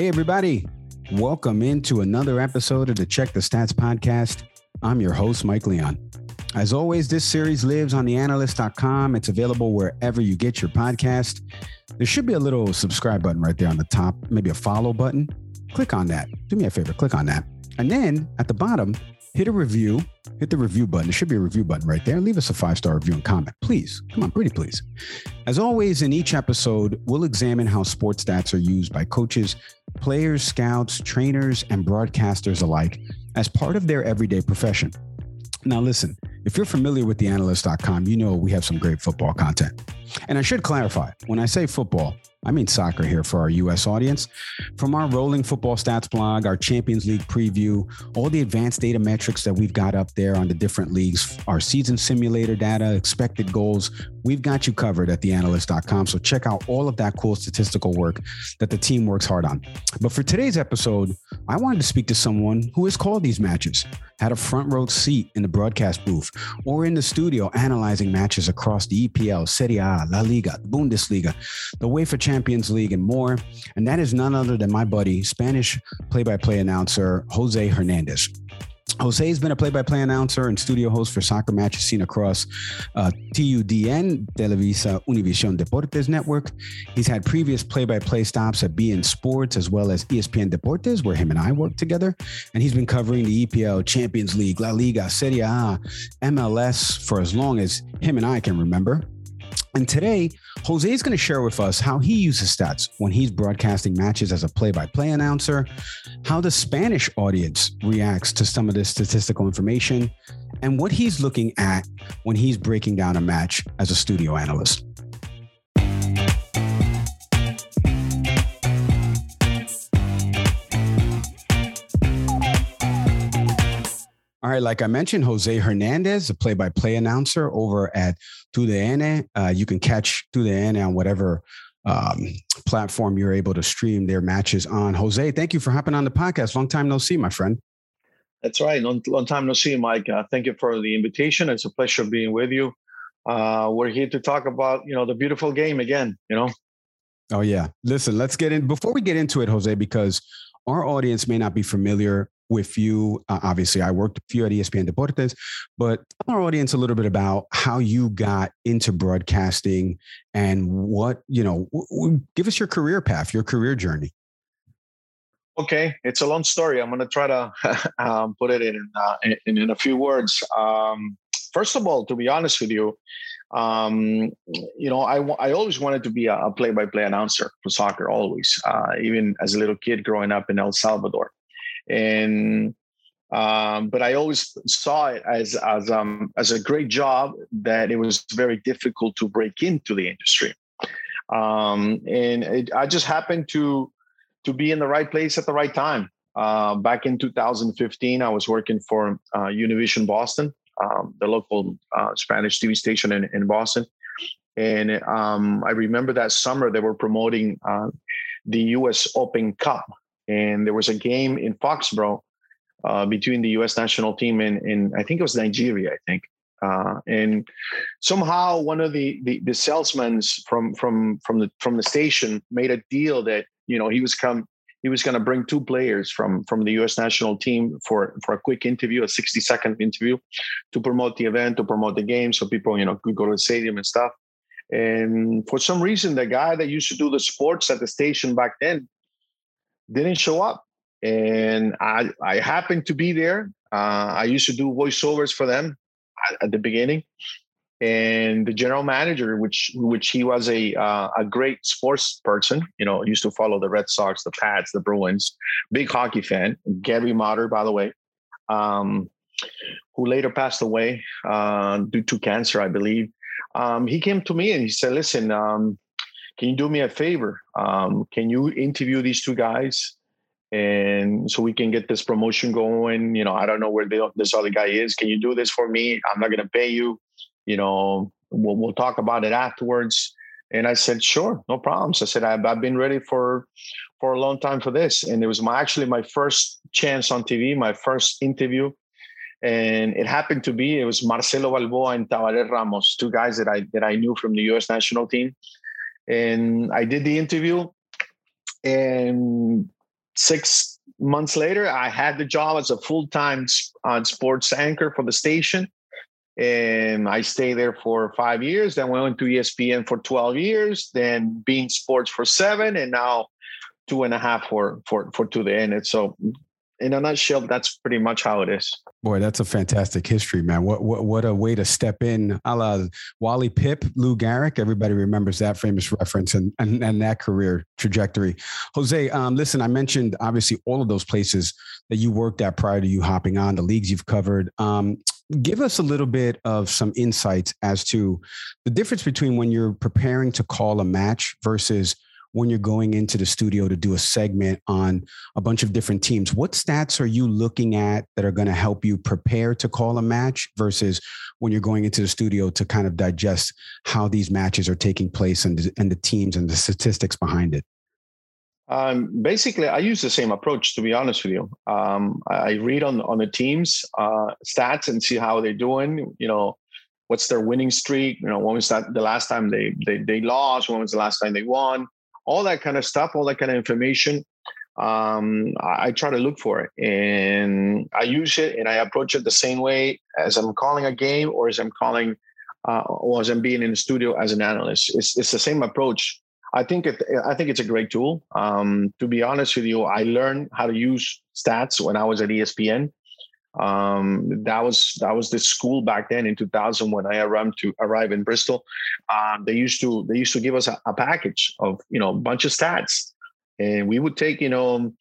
Hey, everybody. Welcome into another episode of the Check the Stats podcast. I'm your host, Mike Leon. As always, this series lives on theanalyst.com. It's available wherever you get your podcast. There should be a little subscribe button right there on the top, maybe a follow button. Click on that. Do me a favor, click on that. And then at the bottom, hit a review, hit the review button. There should be a review button right there. Leave us a five star review and comment, please. Come on, pretty please. As always, in each episode, we'll examine how sports stats are used by coaches, players, scouts, trainers, and broadcasters alike as part of their everyday profession. Now, listen, if you're familiar with theanalyst.com, you know we have some great football content. And I should clarify when I say football, I mean soccer here for our US audience. From our rolling football stats blog, our Champions League preview, all the advanced data metrics that we've got up there on the different leagues, our season simulator data, expected goals, we've got you covered at theanalyst.com. So check out all of that cool statistical work that the team works hard on. But for today's episode, I wanted to speak to someone who has called these matches, had a front row seat in the broadcast booth, or in the studio analyzing matches across the EPL, Serie A, La Liga, Bundesliga, the UEFA Champions League, and more. And that is none other than my buddy, Spanish play by play announcer Jose Hernandez. Jose has been a play-by-play announcer and studio host for soccer matches seen across uh, TUDN, Televisa Univision Deportes Network. He's had previous play-by-play stops at beIN Sports as well as ESPN Deportes, where him and I work together. And he's been covering the EPL, Champions League, La Liga, Serie A, MLS for as long as him and I can remember. And today, Jose is going to share with us how he uses stats when he's broadcasting matches as a play by play announcer, how the Spanish audience reacts to some of this statistical information, and what he's looking at when he's breaking down a match as a studio analyst. All right, like I mentioned, Jose Hernandez, a play-by-play announcer over at TUDN. Uh, you can catch TUDN on whatever um, platform you're able to stream their matches on. Jose, thank you for hopping on the podcast. Long time no see, my friend. That's right. Long, long time no see, Mike. Uh, thank you for the invitation. It's a pleasure being with you. Uh, we're here to talk about you know the beautiful game again. You know. Oh yeah. Listen, let's get in before we get into it, Jose, because our audience may not be familiar with you. Uh, obviously, I worked with you at ESPN Deportes, but tell our audience a little bit about how you got into broadcasting and what, you know, w- w- give us your career path, your career journey. Okay, it's a long story. I'm going to try to um, put it in, uh, in, in a few words. Um, first of all, to be honest with you, um, you know, I, I always wanted to be a play by play announcer for soccer, always, uh, even as a little kid growing up in El Salvador. And um, but I always saw it as as um, as a great job that it was very difficult to break into the industry, um, and it, I just happened to to be in the right place at the right time. Uh, back in 2015, I was working for uh, Univision Boston, um, the local uh, Spanish TV station in, in Boston, and um, I remember that summer they were promoting uh, the U.S. Open Cup, and there was a game in Foxborough uh, between the U.S. national team and, and I think it was Nigeria, I think. Uh, and somehow one of the, the the salesmen from from from the from the station made a deal that you know he was come he was going to bring two players from from the U.S. national team for for a quick interview, a sixty second interview, to promote the event, to promote the game, so people you know could go to the stadium and stuff. And for some reason, the guy that used to do the sports at the station back then didn't show up. And I, I happened to be there. Uh, I used to do voiceovers for them at, at, the beginning. And the general manager, which which he was a uh, a great sports person, you know, used to follow the Red Sox, the Pats, the Bruins, big hockey fan. Gary Motter, by the way, um, who later passed away uh, due to cancer, I believe. Um, he came to me and he said, "Listen, um, can you do me a favor? Um, can you interview these two guys? And so we can get this promotion going. You know, I don't know where the, this other guy is. Can you do this for me? I'm not going to pay you. You know, we'll, we'll talk about it afterwards. And I said, sure, no problems. I said, I've, I've been ready for for a long time for this. And it was my actually my first chance on TV, my first interview. And it happened to be it was Marcelo Balboa and Tabaré Ramos, two guys that I that I knew from the US national team and I did the interview, and six months later, I had the job as a full time uh, sports anchor for the station. And I stayed there for five years. Then went to ESPN for 12 years, then beIN Sports for seven, and now two and a half for for for TUDN. So in a nutshell, that's pretty much how it is. Boy, that's a fantastic history, man. What what what a way to step in, a la Wally Pipp, Lou Gehrig. Everybody remembers that famous reference and and, and that career trajectory. Jose, um, listen, I mentioned obviously all of those places that you worked at prior to you hopping on, the leagues you've covered. Um, give us a little bit of some insights as to the difference between when you're preparing to call a match versus when you're going into the studio to do a segment on a bunch of different teams. What stats are you looking at that are going to help you prepare to call a match versus when you're going into the studio to kind of digest how these matches are taking place and, and the teams and the statistics behind it? Um, basically, I use the same approach. To be honest with you, um, I read on on the teams uh, stats and see how they're doing. You know, what's their winning streak? You know, when was that the last time they they they lost? When was the last time they won? All that kind of stuff, all that kind of information. Um, I, try to look for it and I use it and I approach it the same way as I'm calling a game or as I'm calling uh, or as I'm being in the studio as an analyst. It's, it's the same approach. I think it, I think it's a great tool. Um, to be honest with you, I learned how to use stats when I was at ESPN. Um, that was that was the school back then in 2000 when I arrived to arrive in Bristol. Um, they used to they used to give us a, a package of you know a bunch of stats, and we would take you know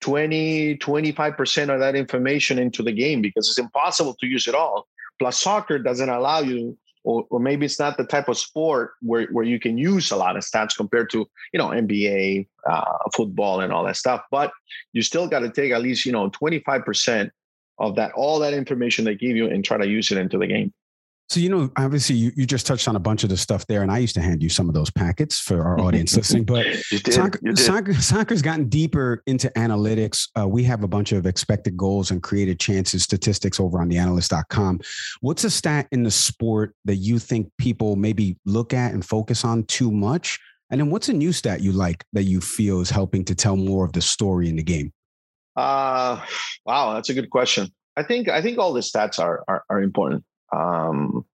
20 25% of that information into the game because it's impossible to use it all. Plus, soccer doesn't allow you or, or, maybe it's not the type of sport where, where you can use a lot of stats compared to you know nba uh, football and all that stuff but you still got to take at least you know 25% of that all that information they give you and try to use it into the game. So, you know, obviously you, you just touched on a bunch of the stuff there, and I used to hand you some of those packets for our audience listening. But soccer, soccer, soccer's gotten deeper into analytics. Uh, we have a bunch of expected goals and created chances statistics over on theanalyst.com. What's a stat in the sport that you think people maybe look at and focus on too much? And then what's a new stat you like that you feel is helping to tell more of the story in the game? Uh, wow, that's a good question. I think I think all the stats are are, are important. Um,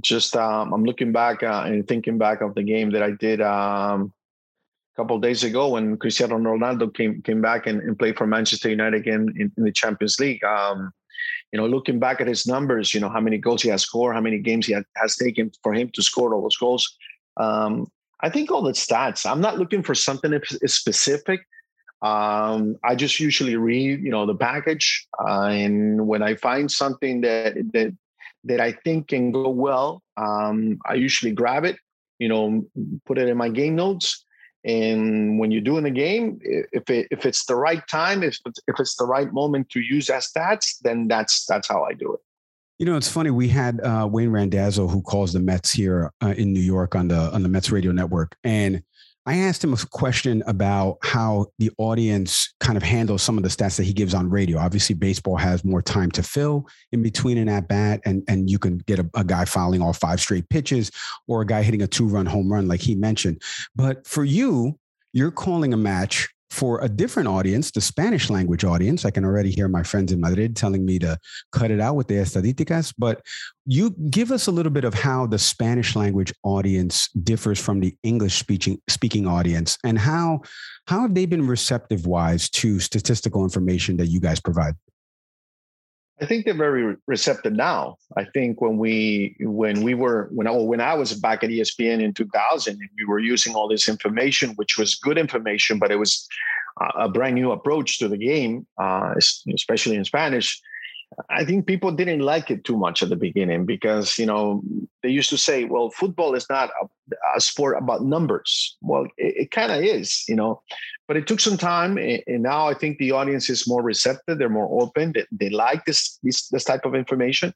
just um, I'm looking back uh, and thinking back of the game that I did um, a couple days ago when Cristiano Ronaldo came came back and, and played for Manchester United again in, in the Champions League. Um, you know, looking back at his numbers, you know how many goals he has scored, how many games he has taken for him to score all those goals. Um, I think all the stats. I'm not looking for something specific. Um, I just usually read, you know, the package, uh, and when I find something that that that I think can go well, um, I usually grab it, you know, put it in my game notes. And when you're doing the game, if it, if it's the right time, if it's, if it's the right moment to use as stats, then that's that's how I do it. You know, it's funny. We had uh, Wayne Randazzo, who calls the Mets here uh, in New York on the on the Mets radio network, and I asked him a question about how the audience kind of handles some of the stats that he gives on radio. Obviously, baseball has more time to fill in between an at bat, and and you can get a, a guy fouling all five straight pitches or a guy hitting a two run home run, like he mentioned. But for you, you're calling a match for a different audience, the Spanish language audience. I can already hear my friends in Madrid telling me to cut it out with the estadísticas. But you give us a little bit of how the Spanish language audience differs from the English speaking speaking audience, and how how have they been receptive wise to statistical information that you guys provide? I think they're very receptive now. I think when we when we were when I, when I was back at ESPN in 2000, we were using all this information, which was good information, but it was a brand new approach to the game, uh, especially in Spanish. I think people didn't like it too much at the beginning because you know they used to say, "Well, football is not a, a sport about numbers." Well, it, it kind of is, you know, but it took some time, and now I think the audience is more receptive. They're more open. They, they like this, this this type of information.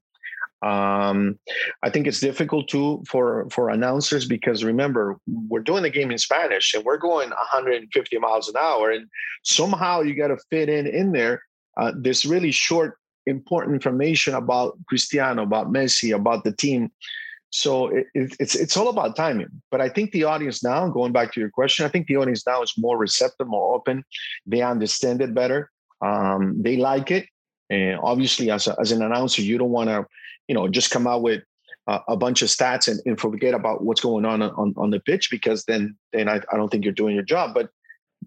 Um, I think it's difficult too for for announcers because remember we're doing the game in Spanish and we're going 150 miles an hour, and somehow you got to fit in in there uh, this really short important information about Cristiano, about Messi, about the team. So it, it, it's it's all about timing. But I think the audience now, going back to your question, I think the audience now is more receptive, more open. They understand it better. Um, they like it. And obviously, as, a, as an announcer, you don't want to, you know, just come out with a bunch of stats and, and, forget about what's going on, on on the pitch because then then I, I don't think you're doing your job. But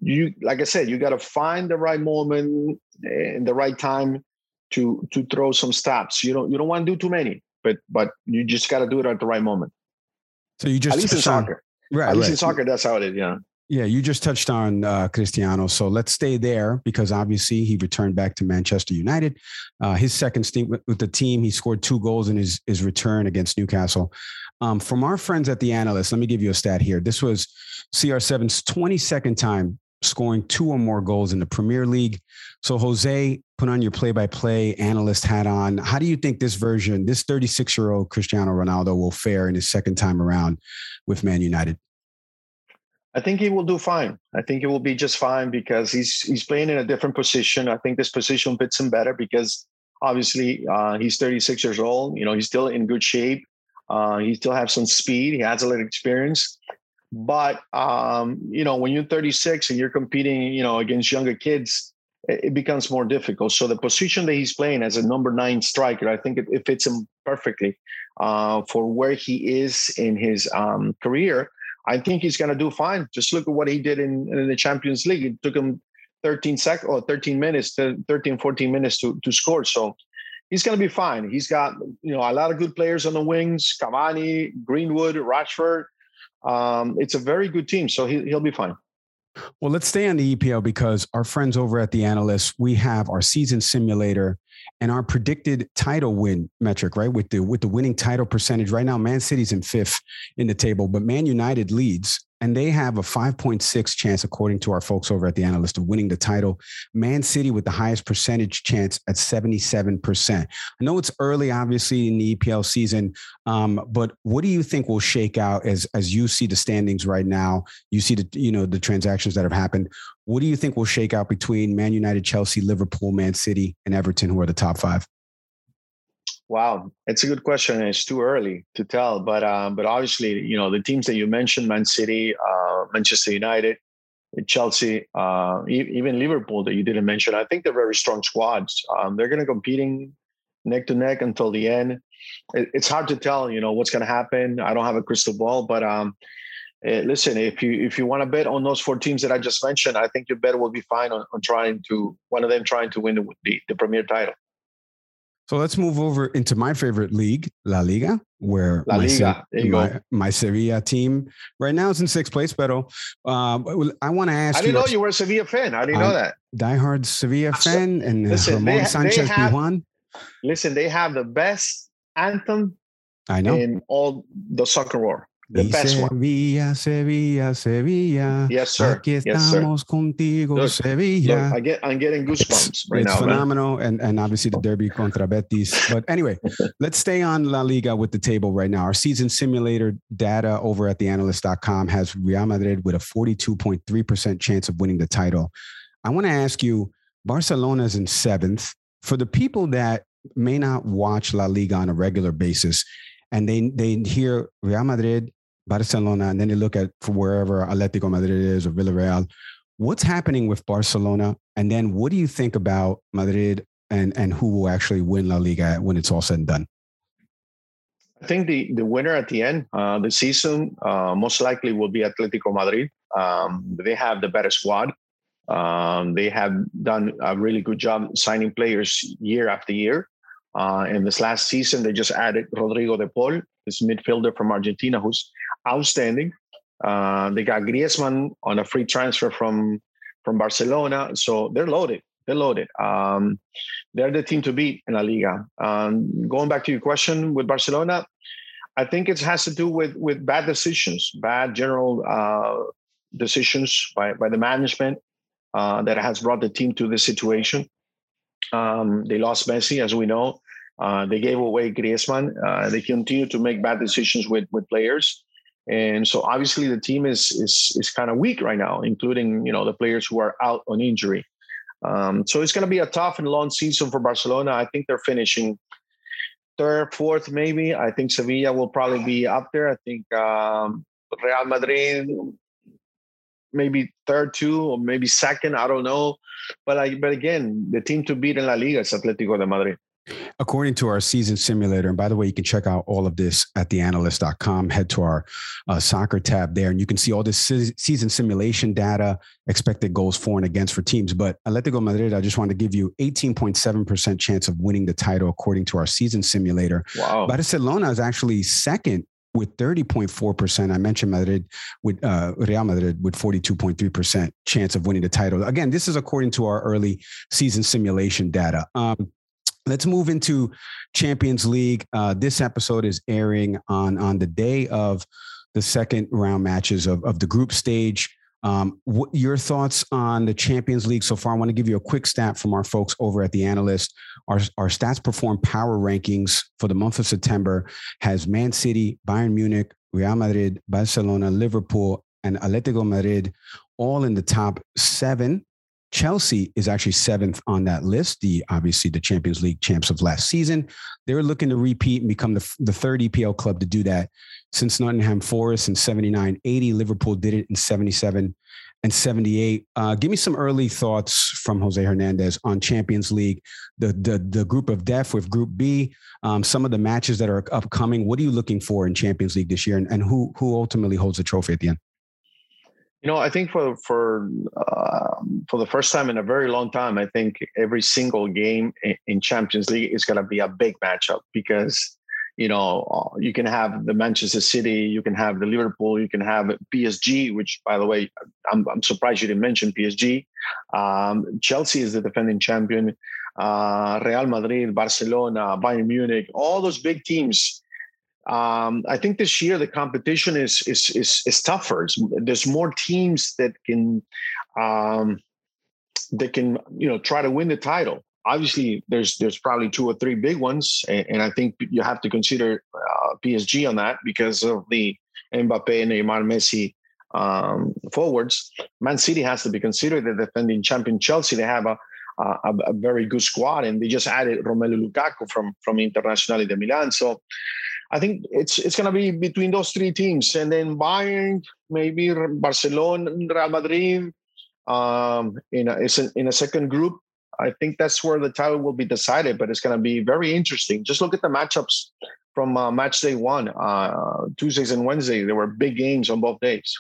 you, like I said, you got to find the right moment and the right time to to throw some stops. You don't you don't want to do too many, but but you just got to do it at the right moment. So you just at least in soccer, right? At least right. in soccer, that's how it is. Yeah. Yeah, you just touched on uh, Cristiano. So let's stay there because obviously he returned back to Manchester United. Uh, his second stint with, with, the team, he scored two goals in his, his return against Newcastle. Um, from our friends at the analyst, let me give you a stat here. This was CR7's 22nd time scoring two or more goals in the Premier League. So, Jose, put on your play by play analyst hat on. How do you think this version, this 36 year old Cristiano Ronaldo, will fare in his second time around with Man United? I think he will do fine. I think he will be just fine because he's he's playing in a different position. I think this position fits him better because obviously uh, he's 36 years old. You know, he's still in good shape. Uh, he still has some speed. He has a little experience. But um, you know, when you're 36 and you're competing, you know, against younger kids, it, becomes more difficult. So the position that he's playing as a number nine striker, I think it, it fits him perfectly uh, for where he is in his um, career. I think he's going to do fine. Just look at what he did in, in the Champions League. It took him 13 sec or 13 minutes, 13, 14 minutes to, to score. So he's going to be fine. He's got, you know, a lot of good players on the wings, Cavani, Greenwood, Rashford um, it's a very good team, so he, he'll be fine. Well, let's stay on the EPL because our friends over at the analysts, we have our season simulator and our predicted title win metric, right? With the with the winning title percentage. Right now, Man City's in fifth in the table, but Man United leads and they have a 5.6 chance, according to our folks over at the analyst, of winning the title. Man City with the highest percentage chance at 77%. I know it's early, obviously, in the EPL season, um, but what do you think will shake out as as you see the standings right now? You see the you know the transactions that have happened. What do you think will shake out between Man United, Chelsea, Liverpool, Man City, and Everton, who are the top five? Wow, it's a good question. It's too early to tell, but um, but obviously, you know, the teams that you mentioned, Man City, uh, Manchester United, Chelsea, uh, even Liverpool that you didn't mention, I think they're very strong squads. Um, they're going to be competing neck to neck until the end. It, it's hard to tell, you know, what's going to happen. I don't have a crystal ball, but um, uh, listen, if you if you want to bet on those four teams that I just mentioned, I think your bet will be fine on, on trying to one of them trying to win the, the, the Premier title. So let's move over into my favorite league, La Liga, where La my, Liga. Se- my, my, Sevilla team right now is in sixth place. But um, I want to ask. You I didn't you, know you were a Sevilla fan. I didn't know that. Diehard Sevilla fan and listen, Ramon they, Sanchez they have, Listen, they have the best anthem. I know in all the soccer world. The best Sevilla, one. Sevilla, Sevilla. Yes, sir. Aquí estamos yes, contigo, look, Sevilla. Look, I get, I'm getting goosebumps it's, right it's now. phenomenal, and and obviously the derby contra Betis. But anyway, let's stay on La Liga with the table right now. Our season simulator data over at theanalyst.com has Real Madrid with a 42.3% chance of winning the title. I want to ask you, Barcelona's in seventh. For the people that may not watch La Liga on a regular basis, and they they hear Real Madrid Barcelona, and then you look at wherever Atletico Madrid is or Villarreal. What's happening with Barcelona? And then what do you think about Madrid and, and who will actually win La Liga when it's all said and done? I think the, the winner at the end, uh, the season, uh, most likely will be Atletico Madrid. Um, they have the better squad. Um, they have done a really good job signing players year after year. Uh, in this last season, they just added Rodrigo de Paul, this midfielder from Argentina, who's outstanding. Uh, they got Griezmann on a free transfer from from Barcelona, so they're loaded. They're loaded. Um, they're the team to beat in La Liga. Um, going back to your question with Barcelona, I think it has to do with with bad decisions, bad general uh, decisions by by the management uh, that has brought the team to this situation. Um, they lost Messi, as we know. Uh, they gave away Griezmann. Uh, they continue to make bad decisions with with players. And so obviously the team is is is kind of weak right now, including you know the players who are out on injury. Um, so it's going to be a tough and long season for Barcelona. I think they're finishing third, fourth, maybe. I think Sevilla will probably be up there. I think um, Real Madrid maybe third, two, or maybe second. I don't know. But I, but again, the team to beat in La Liga is Atletico de Madrid. According to our season simulator, and by the way, you can check out all of this at theanalyst.com. Head to our uh, soccer tab there, and you can see all this season simulation data, expected goals for and against for teams. But Atletico Madrid, I just want to give you 18.7% chance of winning the title according to our season simulator. Wow. Barcelona is actually second with 30.4%. I mentioned Madrid with uh, Real Madrid with 42.3% chance of winning the title. Again, this is according to our early season simulation data. Um, Let's move into Champions League. Uh, this episode is airing on on the day of the second round matches of, of the group stage. Um, what your thoughts on the Champions League so far? I want to give you a quick stat from our folks over at the Analyst. Our, our stats perform power rankings for the month of September has Man City, Bayern Munich, Real Madrid, Barcelona, Liverpool, and Atletico Madrid all in the top seven Chelsea is actually seventh on that list. The obviously the Champions League champs of last season. They're looking to repeat and become the, the third EPL club to do that since Nottingham Forest in 79 80. Liverpool did it in 77 and 78. Uh, give me some early thoughts from Jose Hernandez on Champions League, the the, the group of death with Group B, um, some of the matches that are upcoming. What are you looking for in Champions League this year, and, and who who ultimately holds the trophy at the end? You know, I think for for uh, for the first time in a very long time, I think every single game in Champions League is going to be a big matchup because you know uh, you can have the Manchester City, you can have the Liverpool, you can have PSG. Which, by the way, I'm, I'm surprised you didn't mention PSG. Um, Chelsea is the defending champion. Uh, Real Madrid, Barcelona, Bayern Munich, all those big teams um, I think this year the competition is is is, is tougher. It's, there's more teams that can um, that can you know try to win the title. Obviously, there's there's probably two or three big ones, and, and I think you have to consider uh, PSG on that because of the Mbappe, and Neymar, Messi um, forwards. Man City has to be considered the defending champion. Chelsea they have a a, a, very good squad, and they just added Romelu Lukaku from from Internazionale de Milan. So I think it's it's going to be between those three teams, and then Bayern, maybe Barcelona, Real Madrid. Um, in a, it's in a second group. I think that's where the title will be decided, but it's going to be very interesting. Just look at the matchups from uh, match day one, uh, Tuesdays and Wednesdays. There were big games on both days.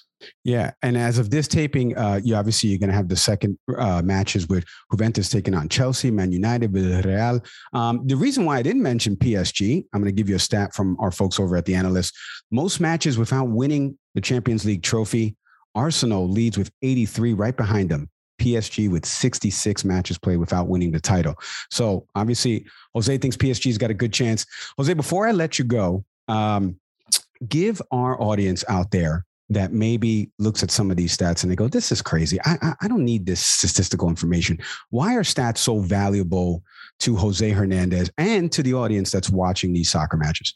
Yeah, and as of this taping, uh, you obviously you're going to have the second uh, matches with Juventus taking on Chelsea, Man United, Real. Um, the reason why I didn't mention PSG, I'm going to give you a stat from our folks over at the Analyst. Most matches without winning the Champions League trophy, Arsenal leads with 83, right behind them. PSG with 66 matches played without winning the title. So obviously, Jose thinks PSG's got a good chance. Jose, before I let you go, um, give our audience out there that maybe looks at some of these stats and they go, "This is crazy. I, I, I don't need this statistical information. Why are stats so valuable to Jose Hernandez and to the audience that's watching these soccer matches?"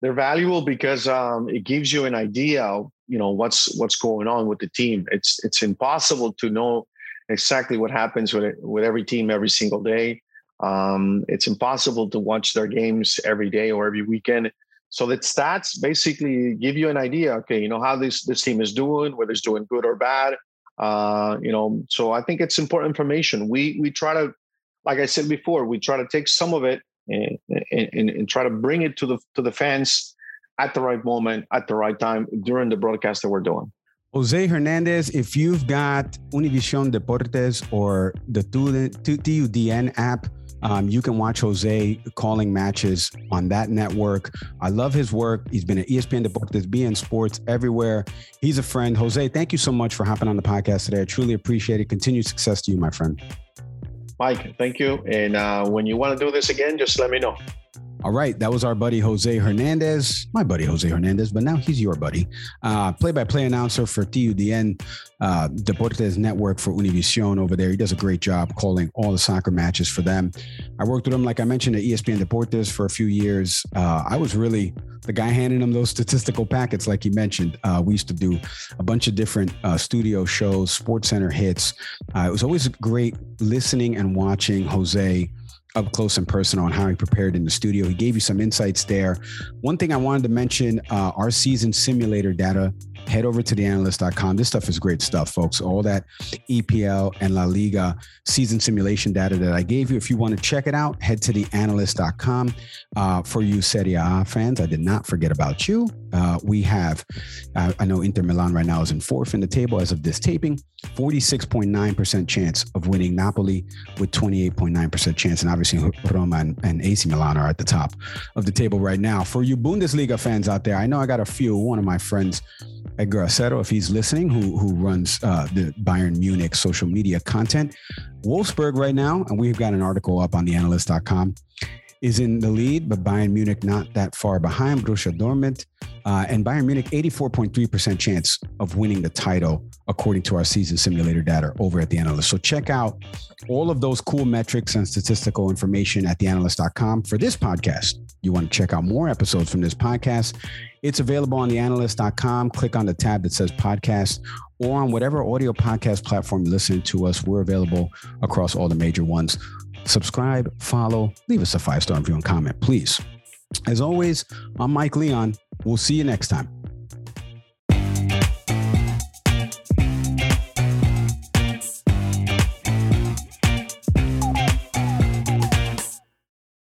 They're valuable because um, it gives you an idea of you know what's what's going on with the team. It's it's impossible to know exactly what happens with it, with every team every single day. Um, it's impossible to watch their games every day or every weekend. So the stats basically give you an idea. Okay, you know how this this team is doing, whether it's doing good or bad. Uh, you know, so I think it's important information. We we try to, like I said before, we try to take some of it and, and, and try to bring it to the to the fans at the right moment, at the right time during the broadcast that we're doing. Jose Hernandez, if you've got Univision Deportes or the TUDN app, um, you can watch Jose calling matches on that network. I love his work. He's been at ESPN Deportes, beIN Sports, everywhere. He's a friend. Jose, thank you so much for hopping on the podcast today. I truly appreciate it. Continued success to you, my friend. Mike, thank you. And uh, when you want to do this again, just let me know. All right, that was our buddy Jose Hernandez, my buddy Jose Hernandez, but now he's your buddy. Uh, play-by-play announcer for TUDN, uh, Deportes Network for Univision over there. He does a great job calling all the soccer matches for them. I worked with him, like I mentioned, at ESPN Deportes for a few years. Uh, I was really the guy handing him those statistical packets, like he mentioned. Uh, we used to do a bunch of different uh, studio shows, Sports Center hits. Uh, it was always great listening and watching Jose up close and personal on how he prepared in the studio. He gave you some insights there. One thing I wanted to mention uh, our season simulator data head over to theanalyst.com. This stuff is great stuff, folks. All that EPL and La Liga season simulation data that I gave you. If you want to check it out, head to theanalyst.com. Uh, for you Serie A fans, I did not forget about you. Uh, we have, uh, I know Inter Milan right now is in fourth in the table as of this taping, 46.9% chance of winning Napoli with 28.9% chance. And obviously, Roma and, and AC Milan are at the top of the table right now. For you Bundesliga fans out there, I know I got a few. One of my friends, Edgar Acero, if he's listening, who who runs uh, the Bayern Munich social media content. Wolfsburg right now, and we've got an article up on theanalyst.com, is in the lead, but Bayern Munich not that far behind. Borussia Dortmund uh, and Bayern Munich, 84.3% chance of winning the title, according to our season simulator data over at the analyst. So check out all of those cool metrics and statistical information at theanalyst.com for this podcast. You want to check out more episodes from this podcast? It's available on theanalyst.com. Click on the tab that says podcast or on whatever audio podcast platform you listen to us. We're available across all the major ones. Subscribe, follow, leave us a five star review and comment, please. As always, I'm Mike Leon. We'll see you next time.